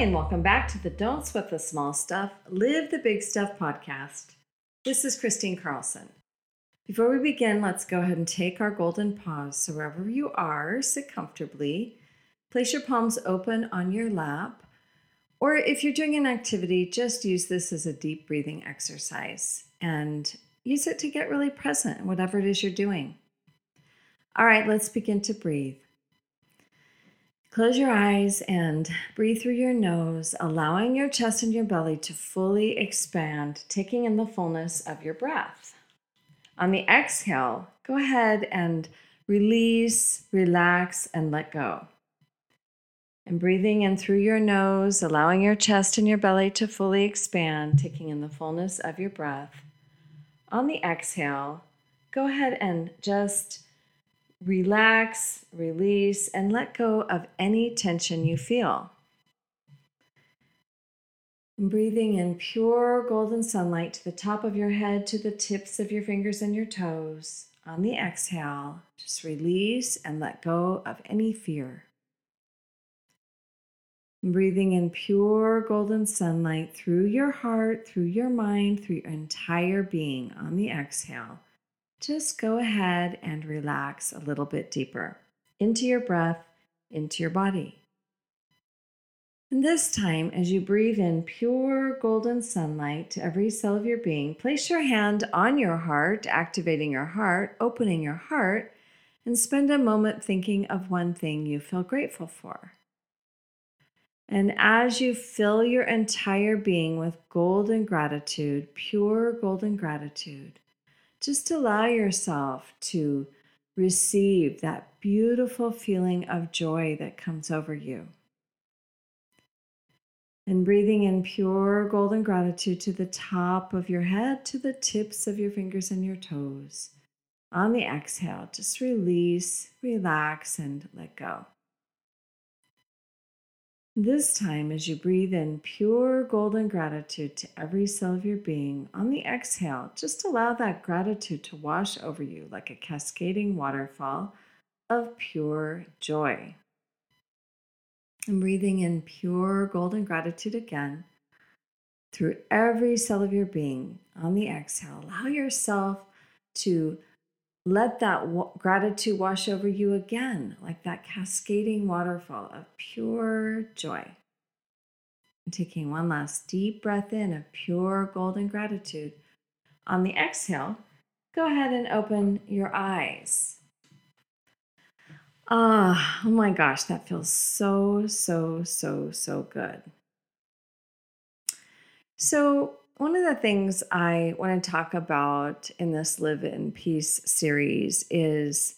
And welcome back to the Don't Sweat the Small Stuff, Live the Big Stuff podcast. This is Kristine Carlson. Before we begin, let's go ahead and take our golden pause. So, wherever you are, sit comfortably. Place your palms open on your lap. Or if you're doing an activity, just use this as a deep breathing exercise and use it to get really present in whatever it is you're doing. All right, let's begin to breathe. Close your eyes and breathe through your nose, allowing your chest and your belly to fully expand, taking in the fullness of your breath. On the exhale, go ahead and release, relax, and let go. And breathing in through your nose, allowing your chest and your belly to fully expand, taking in the fullness of your breath. On the exhale, go ahead and just Relax, release, and let go of any tension you feel. breathing in pure golden sunlight to the top of your head, to the tips of your fingers and your toes. On the exhale, just release and let go of any fear. Breathing in pure golden sunlight through your heart, through your mind, through your entire being on the exhale just go ahead and relax a little bit deeper into your breath, into your body. And this time, as you breathe in pure golden sunlight to every cell of your being, place your hand on your heart, activating your heart, opening your heart, and spend a moment thinking of one thing you feel grateful for. And as you fill your entire being with golden gratitude, pure golden gratitude, just allow yourself to receive that beautiful feeling of joy that comes over you. And breathing in pure golden gratitude to the top of your head, to the tips of your fingers and your toes. On the exhale, just release, relax, and let go. This time, as you breathe in pure golden gratitude to every cell of your being, on the exhale, just allow that gratitude to wash over you like a cascading waterfall of pure joy. And breathing in pure golden gratitude again through every cell of your being on the exhale, allow yourself to let that gratitude wash over you again, like that cascading waterfall of pure joy. And taking one last deep breath in of pure golden gratitude. On the exhale, go ahead and open your eyes. Ah, oh my gosh, that feels so, so, so, so good. So, one of the things I want to talk about in this Live in Peace series is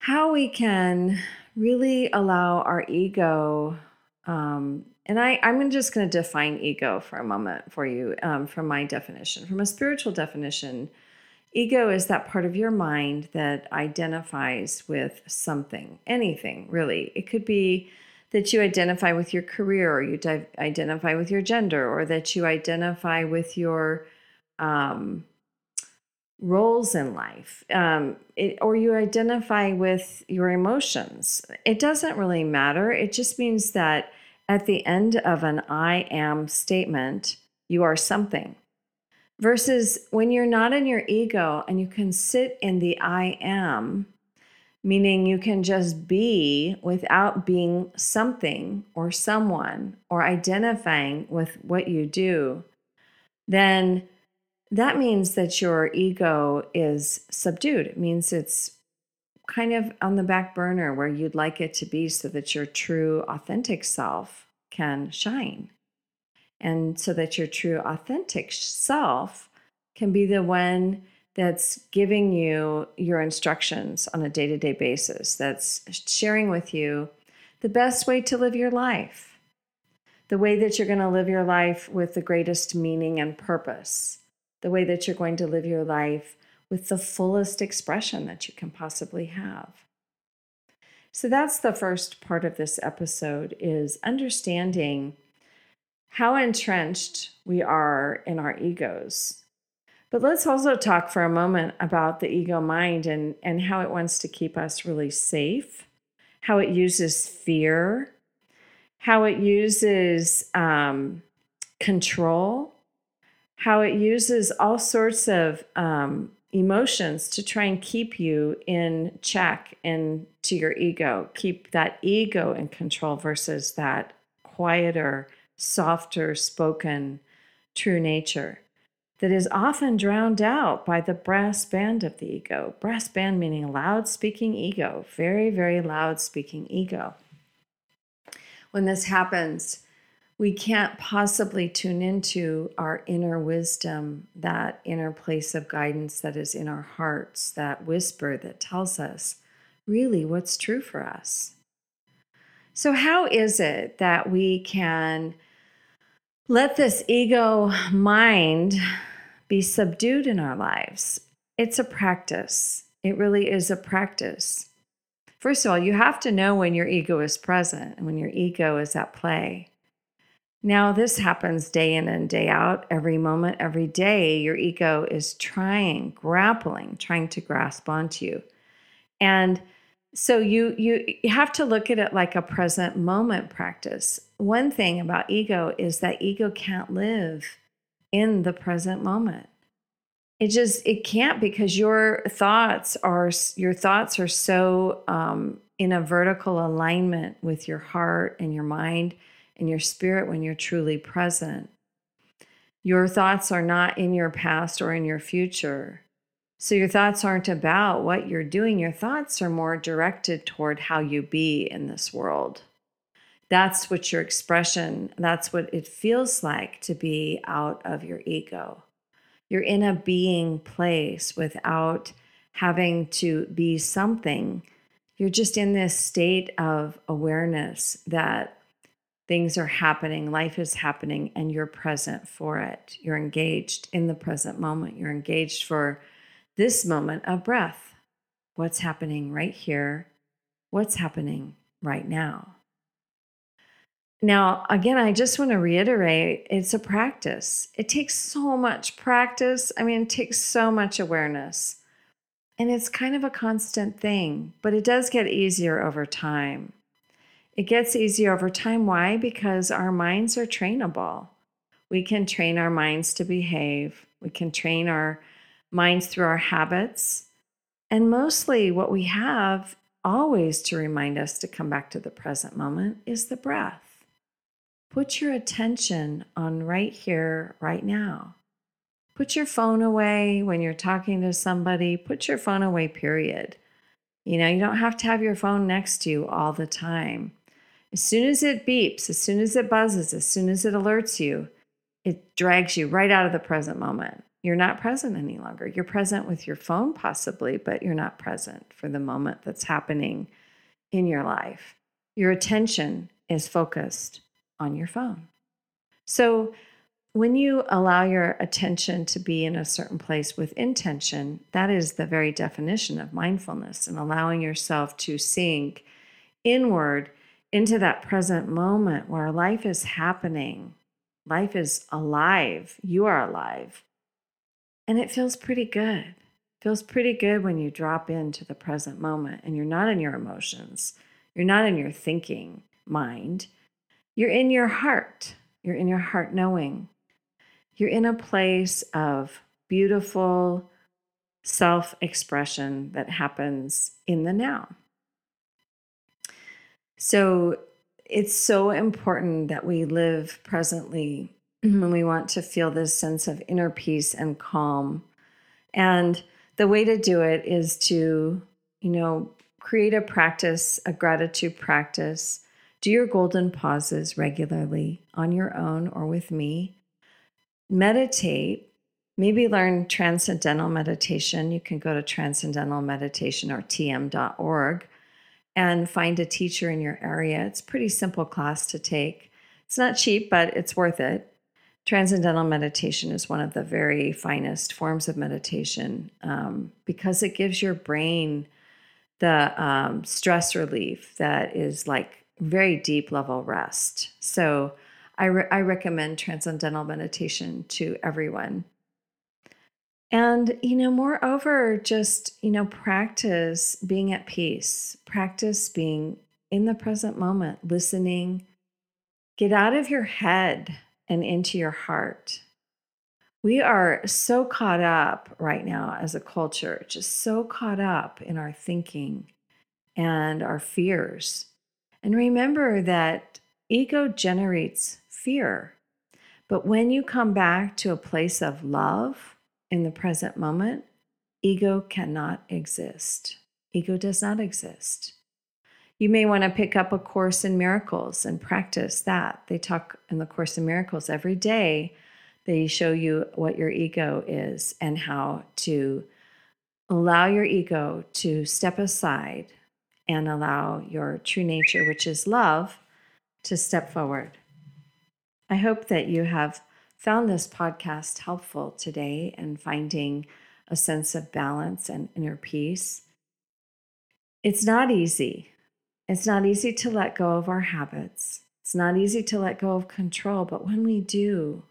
how we can really allow our ego. Um, and I, I'm just going to define ego for a moment for you um, from my definition. From a spiritual definition, ego is that part of your mind that identifies with something, anything really. It could be that you identify with your career or you di- identify with your gender or that you identify with your um, roles in life um, it, or you identify with your emotions. It doesn't really matter. It just means that at the end of an I am statement, you are something. Versus when you're not in your ego and you can sit in the I am meaning you can just be without being something or someone or identifying with what you do, then that means that your ego is subdued. It means it's kind of on the back burner where you'd like it to be so that your true, authentic self can shine. And so that your true, authentic self can be the one that's giving you your instructions on a day to day basis, that's sharing with you the best way to live your life. the way that you're going to live your life with the greatest meaning and purpose, the way that you're going to live your life with the fullest expression that you can possibly have. So that's the first part of this episode is understanding how entrenched we are in our egos. But let's also talk for a moment about the ego mind and, and how it wants to keep us really safe, how it uses fear, how it uses um, control, how it uses all sorts of um, emotions to try and keep you in check and to your ego, keep that ego in control versus that quieter, softer spoken true nature that is often drowned out by the brass band of the ego. Brass band meaning loud speaking ego, very, very loud speaking ego. When this happens, we can't possibly tune into our inner wisdom, that inner place of guidance that is in our hearts, that whisper that tells us really what's true for us. So, how is it that we can let this ego mind be subdued in our lives? It's a practice. It really is a practice. First of all, you have to know when your ego is present and when your ego is at play. Now, this happens day in and day out, every moment, every day. Your ego is trying, grappling, trying to grasp onto you. And so you you have to look at it like a present moment practice. One thing about ego is that ego can't live in the present moment. It just it can't because your thoughts are your thoughts are so um, in a vertical alignment with your heart and your mind and your spirit when you're truly present. Your thoughts are not in your past or in your future. So your thoughts aren't about what you're doing. Your thoughts are more directed toward how you be in this world. That's what your expression, that's what it feels like to be out of your ego. You're in a being place without having to be something. You're just in this state of awareness that things are happening, life is happening, and you're present for it. You're engaged in the present moment. You're engaged for this moment of breath. What's happening right here? What's happening right now? Now, again, I just want to reiterate it's a practice. It takes so much practice. I mean, it takes so much awareness. And it's kind of a constant thing, but it does get easier over time. It gets easier over time. Why? Because our minds are trainable. We can train our minds to behave, we can train our minds through our habits. And mostly, what we have always to remind us to come back to the present moment is the breath. Put your attention on right here, right now. Put your phone away when you're talking to somebody. Put your phone away, period. You know, you don't have to have your phone next to you all the time. As soon as it beeps, as soon as it buzzes, as soon as it alerts you, it drags you right out of the present moment. You're not present any longer. You're present with your phone, possibly, but you're not present for the moment that's happening in your life. Your attention is focused on your phone. So, when you allow your attention to be in a certain place with intention, that is the very definition of mindfulness and allowing yourself to sink inward into that present moment where life is happening. Life is alive. You are alive. And it feels pretty good. It feels pretty good when you drop into the present moment and you're not in your emotions. You're not in your thinking mind. You're in your heart. You're in your heart knowing. You're in a place of beautiful self expression that happens in the now. So it's so important that we live presently Mm-hmm. when we want to feel this sense of inner peace and calm. And the way to do it is to, you know, create a practice, a gratitude practice. Do your golden pauses regularly on your own or with me. Meditate. Maybe learn transcendental meditation. You can go to transcendental meditation or tm.org and find a teacher in your area. It's a pretty simple class to take. It's not cheap, but it's worth it. Transcendental meditation is one of the very finest forms of meditation um, because it gives your brain the um, stress relief that is like very deep level rest. So I, re- I recommend transcendental meditation to everyone. And, you know, moreover, just, you know, practice being at peace, practice being in the present moment, listening. Get out of your head and into your heart. We are so caught up right now as a culture, just so caught up in our thinking and our fears. And remember that ego generates fear. But when you come back to a place of love in the present moment, ego cannot exist. Ego does not exist. You may want to pick up a course in miracles and practice that. They talk in the Course in Miracles every day. They show you what your ego is and how to allow your ego to step aside and allow your true nature, which is love, to step forward. I hope that you have found this podcast helpful today in finding a sense of balance and inner peace. It's not easy. It's not easy to let go of our habits. It's not easy to let go of control, but when we do,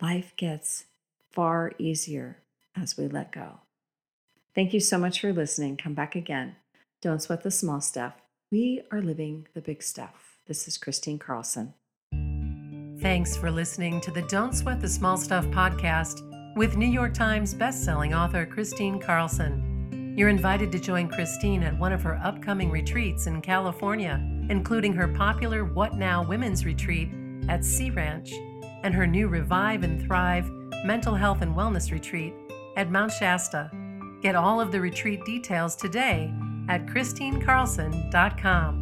life gets far easier as we let go. Thank you so much for listening. Come back again. Don't sweat the small stuff. We are living the big stuff. This is Kristine Carlson. Thanks for listening to the Don't Sweat the Small Stuff podcast with New York Times bestselling author Kristine Carlson. You're invited to join Kristine at one of her upcoming retreats in California, including her popular What Now Women's Retreat at Sea Ranch and her new Revive and Thrive Mental Health and Wellness Retreat at Mount Shasta. Get all of the retreat details today at KristineCarlson.com.